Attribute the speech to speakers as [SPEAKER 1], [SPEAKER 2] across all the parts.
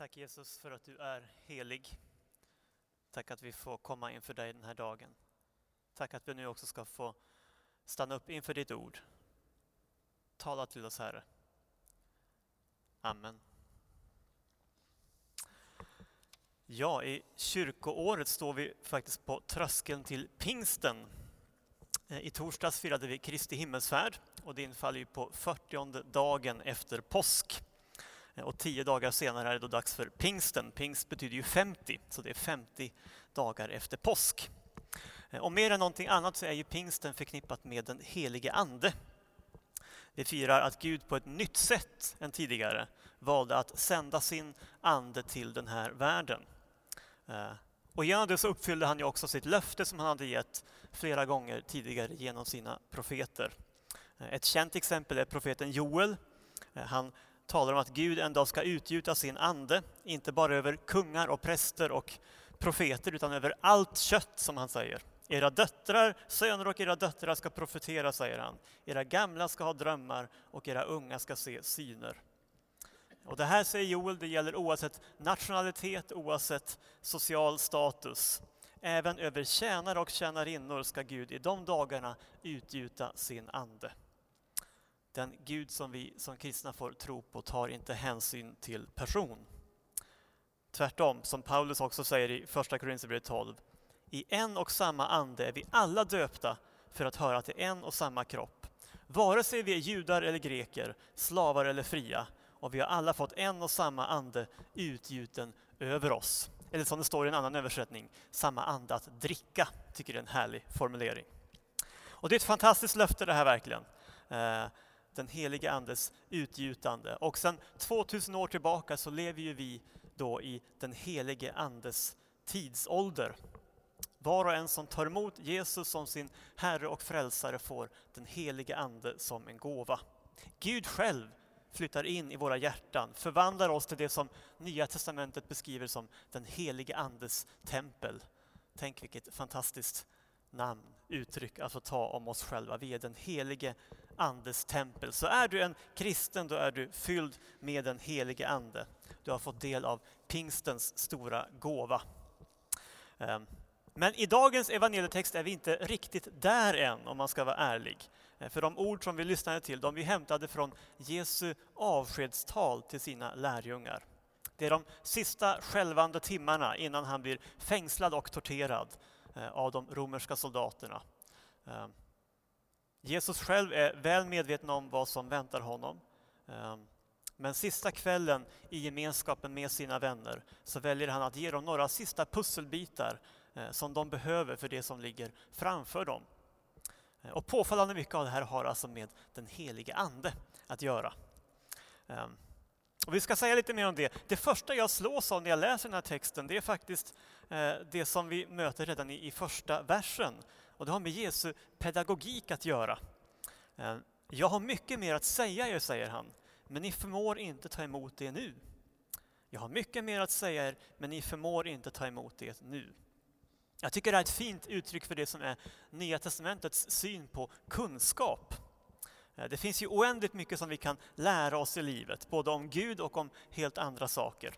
[SPEAKER 1] Tack Jesus för att du är helig. Tack att vi får komma inför dig den här dagen. Tack att vi nu också ska få stanna upp inför ditt ord. Tala till oss Herre. Amen. Ja, i kyrkoåret står vi faktiskt på tröskeln till pingsten. Eh, I torsdags firade vi Kristi himmelsfärd och det infaller ju på 40 dagen efter påsk. Eh, och tio dagar senare är det då dags för pingsten. Pingst betyder ju 50, så det är 50 dagar efter påsk. Eh, och mer än någonting annat så är ju pingsten förknippat med den helige Ande. Vi firar att Gud på ett nytt sätt än tidigare valde att sända sin ande till den här världen. Eh, och genom det så uppfyllde han ju också sitt löfte som han hade gett flera gånger tidigare genom sina profeter. Ett känt exempel är profeten Joel. Han talar om att Gud en dag ska utgjuta sin ande, inte bara över kungar och präster och profeter, utan över allt kött, som han säger. Era döttrar, söner och era döttrar ska profetera, säger han. Era gamla ska ha drömmar och era unga ska se syner. Och det här säger Joel, det gäller oavsett nationalitet, oavsett social status. Även över tjänare och tjänarinnor ska Gud i de dagarna utgjuta sin ande. Den Gud som vi som kristna får tro på tar inte hänsyn till person. Tvärtom, som Paulus också säger i Första Korinthierbrevet 12. I en och samma ande är vi alla döpta för att höra till en och samma kropp. Vare sig vi är judar eller greker, slavar eller fria, och vi har alla fått en och samma ande utgjuten över oss. Eller som det står i en annan översättning, samma ande att dricka. Tycker det är en härlig formulering. Och det är ett fantastiskt löfte det här verkligen. Eh, den helige Andes utgjutande. Och sedan 2000 år tillbaka så lever ju vi då i den helige Andes tidsålder. Var och en som tar emot Jesus som sin Herre och Frälsare får den helige Ande som en gåva. Gud själv flyttar in i våra hjärtan, förvandlar oss till det som Nya Testamentet beskriver som den helige Andes tempel. Tänk vilket fantastiskt namn, uttryck att få ta om oss själva. Vi är den helige Andes tempel. Så är du en kristen, då är du fylld med den helige Ande. Du har fått del av pingstens stora gåva. Ehm, men i dagens evangelietext är vi inte riktigt där än, om man ska vara ärlig. Eh, för de ord som vi lyssnade till, de vi hämtade från Jesu avskedstal till sina lärjungar. Det är de sista skälvande timmarna innan han blir fängslad och torterad eh, av de romerska soldaterna. Ehm, Jesus själv är väl medveten om vad som väntar honom. Ehm, men sista kvällen i gemenskapen med sina vänner så väljer han att ge dem några sista pusselbitar eh, som de behöver för det som ligger framför dem. Eh, och påfallande mycket av det här har alltså med den helige Ande att göra. Ehm, och vi ska säga lite mer om det. Det första jag slås av när jag läser den här texten, det är faktiskt eh, det som vi möter redan i första versen. Och det har med Jesu pedagogik att göra. Eh, jag har mycket mer att säga er, säger han, men ni förmår inte ta emot det nu. Jag har mycket mer att säga er, men ni förmår inte ta emot det nu. Jag tycker det är ett fint uttryck för det som är Nya Testamentets syn på kunskap. Eh, det finns ju oändligt mycket som vi kan lära oss i livet, både om Gud och om helt andra saker.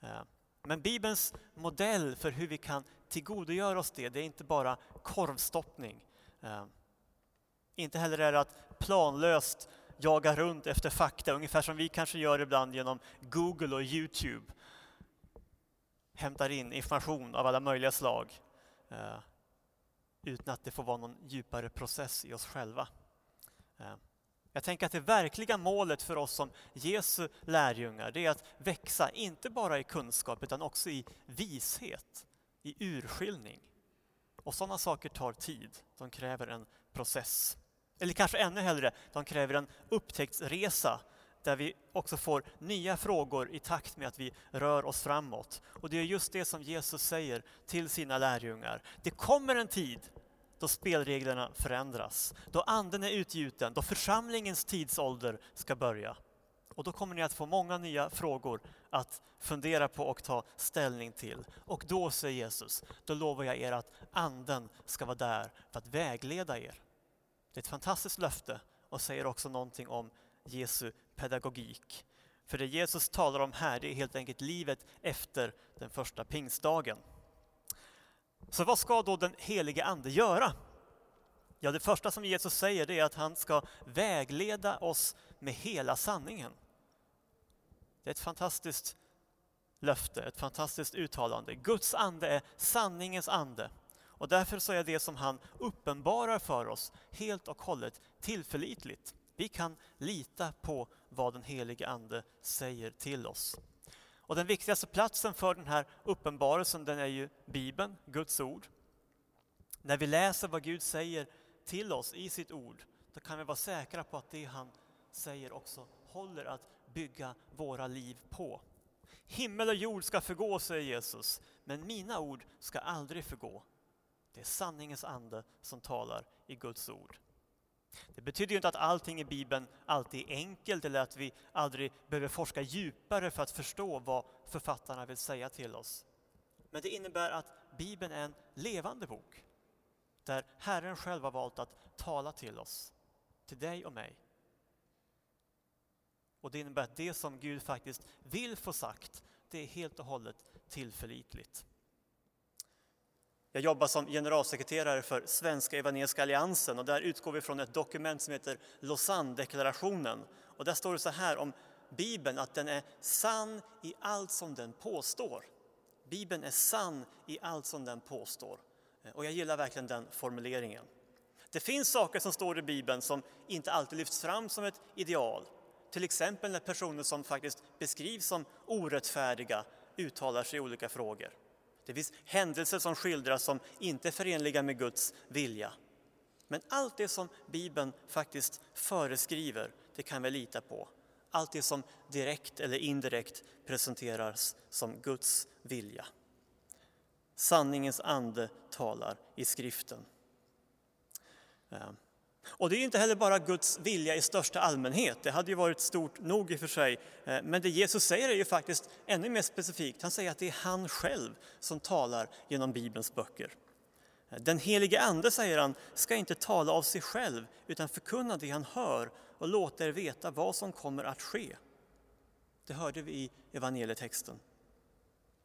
[SPEAKER 1] Eh, men Bibelns modell för hur vi kan tillgodogöra oss det, det är inte bara korvstoppning. Eh, inte heller är det att planlöst jaga runt efter fakta, ungefär som vi kanske gör ibland genom Google och Youtube. Hämtar in information av alla möjliga slag eh, utan att det får vara någon djupare process i oss själva. Eh, jag tänker att det verkliga målet för oss som Jesu lärjungar, det är att växa, inte bara i kunskap, utan också i vishet, i urskiljning. Och sådana saker tar tid, de kräver en process. Eller kanske ännu hellre, de kräver en upptäcktsresa där vi också får nya frågor i takt med att vi rör oss framåt. Och det är just det som Jesus säger till sina lärjungar. Det kommer en tid då spelreglerna förändras, då anden är utgjuten, då församlingens tidsålder ska börja. Och då kommer ni att få många nya frågor att fundera på och ta ställning till. Och då, säger Jesus, då lovar jag er att anden ska vara där för att vägleda er. Det är ett fantastiskt löfte och säger också någonting om Jesu pedagogik. För det Jesus talar om här, det är helt enkelt livet efter den första pingstdagen. Så vad ska då den helige Ande göra? Ja, det första som Jesus säger det är att han ska vägleda oss med hela sanningen. Det är ett fantastiskt löfte, ett fantastiskt uttalande. Guds ande är sanningens ande. Och därför så är det som han uppenbarar för oss helt och hållet tillförlitligt. Vi kan lita på vad den helige Ande säger till oss. Och den viktigaste platsen för den här uppenbarelsen den är ju Bibeln, Guds ord. När vi läser vad Gud säger till oss i sitt ord, då kan vi vara säkra på att det han säger också håller att bygga våra liv på. Himmel och jord ska förgå, säger Jesus, men mina ord ska aldrig förgå. Det är sanningens ande som talar i Guds ord. Det betyder ju inte att allting i Bibeln alltid är enkelt eller att vi aldrig behöver forska djupare för att förstå vad författarna vill säga till oss. Men det innebär att Bibeln är en levande bok där Herren själv har valt att tala till oss, till dig och mig. Och det innebär att det som Gud faktiskt vill få sagt, det är helt och hållet tillförlitligt. Jag jobbar som generalsekreterare för Svenska Evangeliska Alliansen och där utgår vi från ett dokument som heter Lausanne-deklarationen. Och där står det så här om Bibeln att den är sann i allt som den påstår. Bibeln är sann i allt som den påstår. Och jag gillar verkligen den formuleringen. Det finns saker som står i Bibeln som inte alltid lyfts fram som ett ideal. Till exempel när personer som faktiskt beskrivs som orättfärdiga uttalar sig i olika frågor. Det finns händelser som skildras som inte är förenliga med Guds vilja. Men allt det som Bibeln faktiskt föreskriver, det kan vi lita på. Allt det som direkt eller indirekt presenteras som Guds vilja. Sanningens ande talar i skriften. Ehm, och det är inte heller bara Guds vilja i största allmänhet, det hade ju varit stort nog i och för sig. Eh, men det Jesus säger är ju faktiskt ännu mer specifikt. Han säger att det är han själv som talar genom Bibelns böcker. Eh, den helige Ande, säger han, ska inte tala av sig själv utan förkunna det han hör och låta er veta vad som kommer att ske. Det hörde vi i evangelietexten.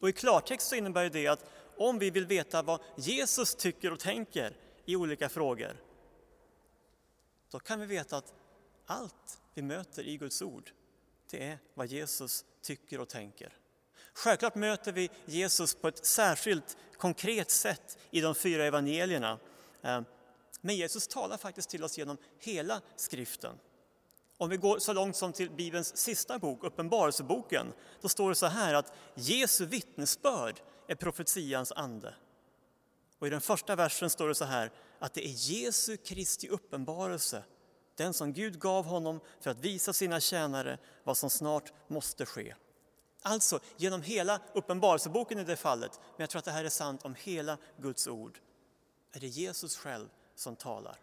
[SPEAKER 1] Och i klartext så innebär det att om vi vill veta vad Jesus tycker och tänker i olika frågor då kan vi veta att allt vi möter i Guds ord, det är vad Jesus tycker och tänker. Självklart möter vi Jesus på ett särskilt konkret sätt i de fyra evangelierna. Ehm, men Jesus talar faktiskt till oss genom hela skriften. Om vi går så långt som till Bibelns sista bok, Uppenbarelseboken, då står det så här att Jesu vittnesbörd är profetians ande. Och i den första versen står det så här att det är Jesu Kristi uppenbarelse, den som Gud gav honom för att visa sina tjänare vad som snart måste ske. Alltså genom hela Uppenbarelseboken i det fallet, men jag tror att det här är sant om hela Guds ord, är det Jesus själv som talar.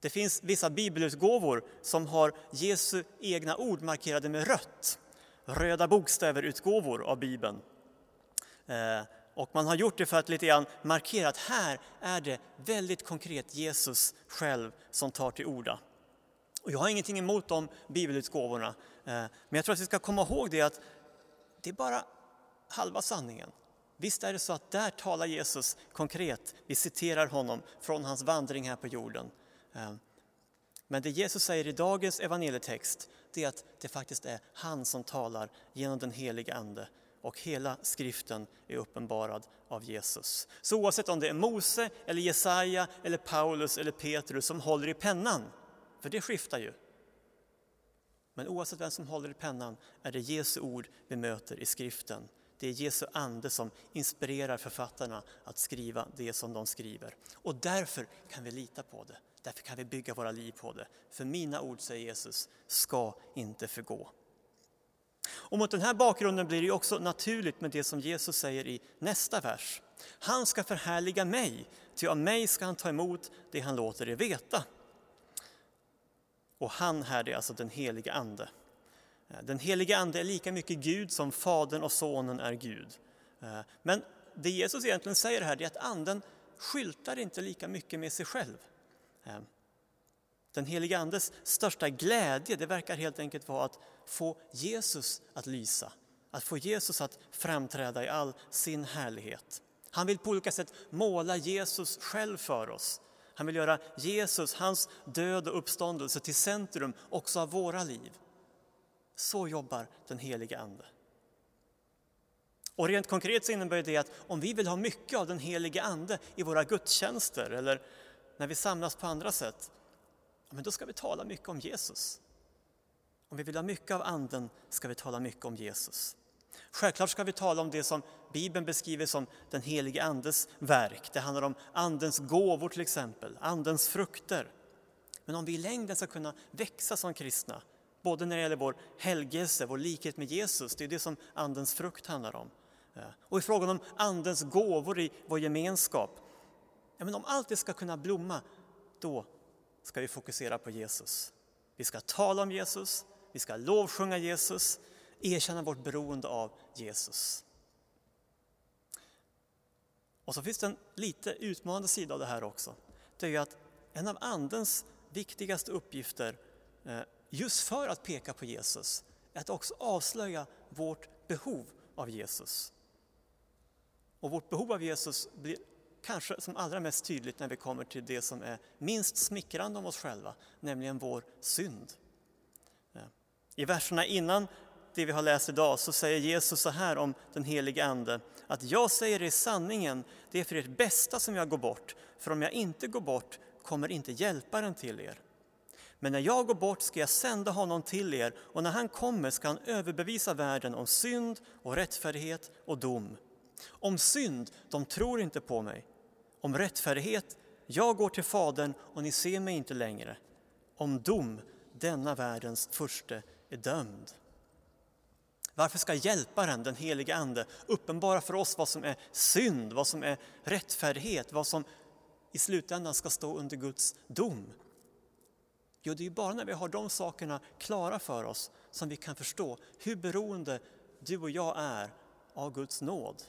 [SPEAKER 1] Det finns vissa bibelutgåvor som har Jesu egna ord markerade med rött. Röda bokstäver-utgåvor av Bibeln. Eh, och man har gjort det för att lite grann markera att här är det väldigt konkret Jesus själv som tar till orda. Och jag har ingenting emot de bibelutgåvorna, eh, men jag tror att vi ska komma ihåg det att det är bara halva sanningen. Visst är det så att där talar Jesus konkret, vi citerar honom från hans vandring här på jorden. Eh, men det Jesus säger i dagens evangelietext, det är att det faktiskt är han som talar genom den heliga Ande och hela skriften är uppenbarad av Jesus. Så oavsett om det är Mose, eller Jesaja, eller Paulus eller Petrus som håller i pennan, för det skiftar ju. Men oavsett vem som håller i pennan är det Jesu ord vi möter i skriften. Det är Jesu ande som inspirerar författarna att skriva det som de skriver. Och därför kan vi lita på det. Därför kan vi bygga våra liv på det. För mina ord, säger Jesus, ska inte förgå. Och mot den här bakgrunden blir det också naturligt med det som Jesus säger i nästa vers. Han ska förhärliga mig, ty av mig ska han ta emot det han låter er veta. Och han här är alltså den helige Ande. Eh, den helige Ande är lika mycket Gud som Fadern och Sonen är Gud. Eh, men det Jesus egentligen säger här är att Anden skyltar inte lika mycket med sig själv. Eh, den helige Andes största glädje det verkar helt enkelt vara att få Jesus att lysa, att få Jesus att framträda i all sin härlighet. Han vill på olika sätt måla Jesus själv för oss. Han vill göra Jesus, hans död och uppståndelse till centrum också av våra liv. Så jobbar den helige Ande. Och rent konkret så innebär det att om vi vill ha mycket av den helige Ande i våra gudstjänster eller när vi samlas på andra sätt, men då ska vi tala mycket om Jesus. Om vi vill ha mycket av Anden ska vi tala mycket om Jesus. Självklart ska vi tala om det som Bibeln beskriver som den helige Andes verk. Det handlar om Andens gåvor till exempel, Andens frukter. Men om vi i längden ska kunna växa som kristna, både när det gäller vår helgelse, vår likhet med Jesus, det är det som Andens frukt handlar om. Eh, och i frågan om Andens gåvor i vår gemenskap, ja, men om allt det ska kunna blomma, då ska vi fokusera på Jesus. Vi ska tala om Jesus, vi ska lovsjunga Jesus, erkänna vårt beroende av Jesus. Och så finns det en lite utmanande sida av det här också. Det är ju att en av Andens viktigaste uppgifter, eh, just för att peka på Jesus, är att också avslöja vårt behov av Jesus. Och vårt behov av Jesus blir kanske som allra mest tydligt när vi kommer till det som är minst smickrande om oss själva, nämligen vår synd. I verserna innan det vi har läst idag så säger Jesus så här om den helige Ande, att jag säger er sanningen, det är för ert bästa som jag går bort, för om jag inte går bort kommer inte hjälparen till er. Men när jag går bort ska jag sända honom till er och när han kommer ska han överbevisa världen om synd och rättfärdighet och dom. Om synd, de tror inte på mig. Om rättfärdighet, jag går till Fadern och ni ser mig inte längre. Om dom, denna världens furste är dömd. Varför ska Hjälparen, den helige Ande, uppenbara för oss vad som är synd, vad som är rättfärdighet, vad som i slutändan ska stå under Guds dom? Jo, det är bara när vi har de sakerna klara för oss som vi kan förstå hur beroende du och jag är av Guds nåd.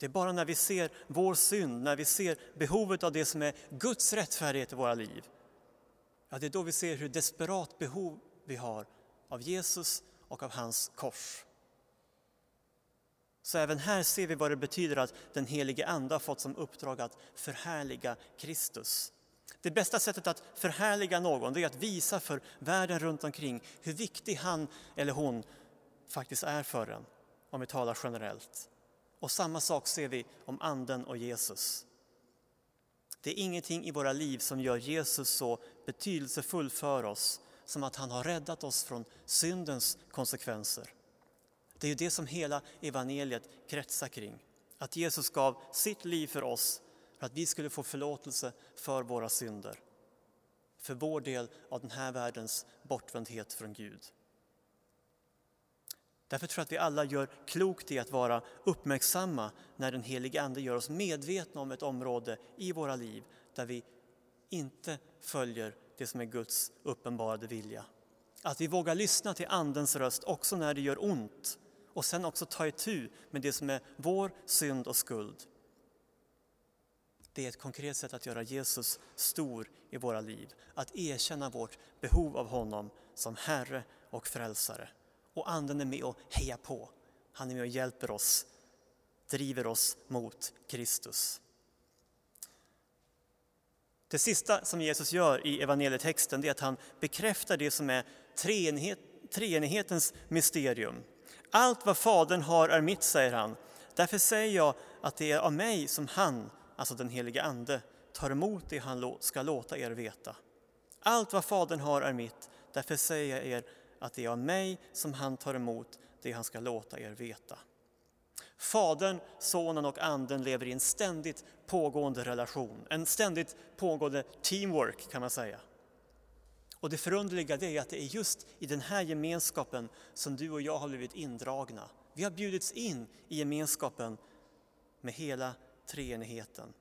[SPEAKER 1] Det är bara när vi ser vår synd, när vi ser behovet av det som är Guds rättfärdighet i våra liv, ja, det är då vi ser hur desperat behov vi har av Jesus och av hans kors. Så även här ser vi vad det betyder att den helige Ande har fått som uppdrag att förhärliga Kristus. Det bästa sättet att förhärliga någon är att visa för världen runt omkring hur viktig han eller hon faktiskt är för en, om vi talar generellt. Och samma sak ser vi om Anden och Jesus. Det är ingenting i våra liv som gör Jesus så betydelsefull för oss som att han har räddat oss från syndens konsekvenser. Det är ju det som hela evangeliet kretsar kring. Att Jesus gav sitt liv för oss för att vi skulle få förlåtelse för våra synder. För vår del av den här världens bortvändhet från Gud. Därför tror jag att vi alla gör klokt i att vara uppmärksamma när den helige Ande gör oss medvetna om ett område i våra liv där vi inte följer det som är Guds uppenbarade vilja. Att vi vågar lyssna till Andens röst också när det gör ont och sen också ta itu med det som är vår synd och skuld. Det är ett konkret sätt att göra Jesus stor i våra liv, att erkänna vårt behov av honom som Herre och Frälsare. Och Anden är med och hejar på. Han är med och hjälper oss, driver oss mot Kristus. Det sista som Jesus gör i evangelietexten är att han bekräftar det som är treenighet, treenighetens mysterium. Allt vad Fadern har är mitt, säger han. Därför säger jag att det är av mig som han, alltså den helige Ande, tar emot det han ska låta er veta. Allt vad Fadern har är mitt, därför säger jag er att det är av mig som han tar emot det han ska låta er veta. Fadern, Sonen och Anden lever i en ständigt pågående relation, en ständigt pågående teamwork kan man säga. Och det förunderliga är att det är just i den här gemenskapen som du och jag har blivit indragna. Vi har bjudits in i gemenskapen med hela treenigheten.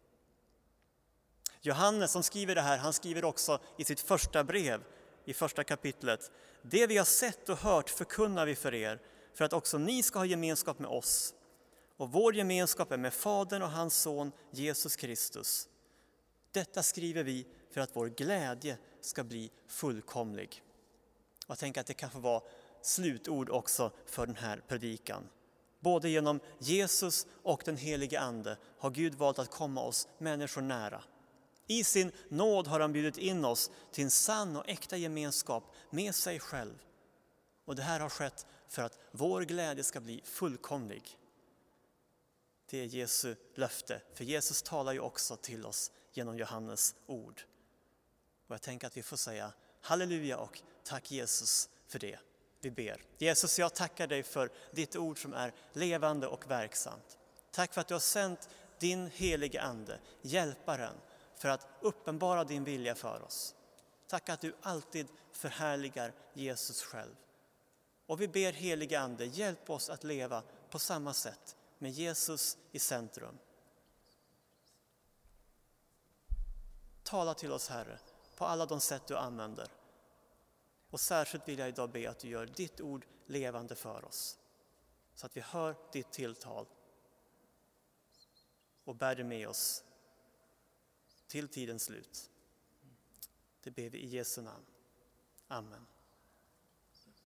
[SPEAKER 1] Johannes som skriver det här, han skriver också i sitt första brev i första kapitlet. Det vi har sett och hört förkunnar vi för er, för att också ni ska ha gemenskap med oss. Och vår gemenskap är med Fadern och hans son Jesus Kristus. Detta skriver vi för att vår glädje ska bli fullkomlig. Och jag tänker att det kan få vara slutord också för den här predikan. Både genom Jesus och den helige Ande har Gud valt att komma oss människor nära. I sin nåd har han bjudit in oss till en sann och äkta gemenskap med sig själv. Och det här har skett för att vår glädje ska bli fullkomlig. Det är Jesu löfte, för Jesus talar ju också till oss genom Johannes ord. Och jag tänker att vi får säga halleluja och tack Jesus för det. Vi ber. Jesus, jag tackar dig för ditt ord som är levande och verksamt. Tack för att du har sänt din helige Ande, Hjälparen, för att uppenbara din vilja för oss. Tack att du alltid förhärligar Jesus själv. Och vi ber helige Ande, hjälp oss att leva på samma sätt med Jesus i centrum. Tala till oss Herre på alla de sätt du använder. Och särskilt vill jag idag be att du gör ditt ord levande för oss. Så att vi hör ditt tilltal och bär det med oss till tidens slut. Det ber vi i Jesu namn. Amen.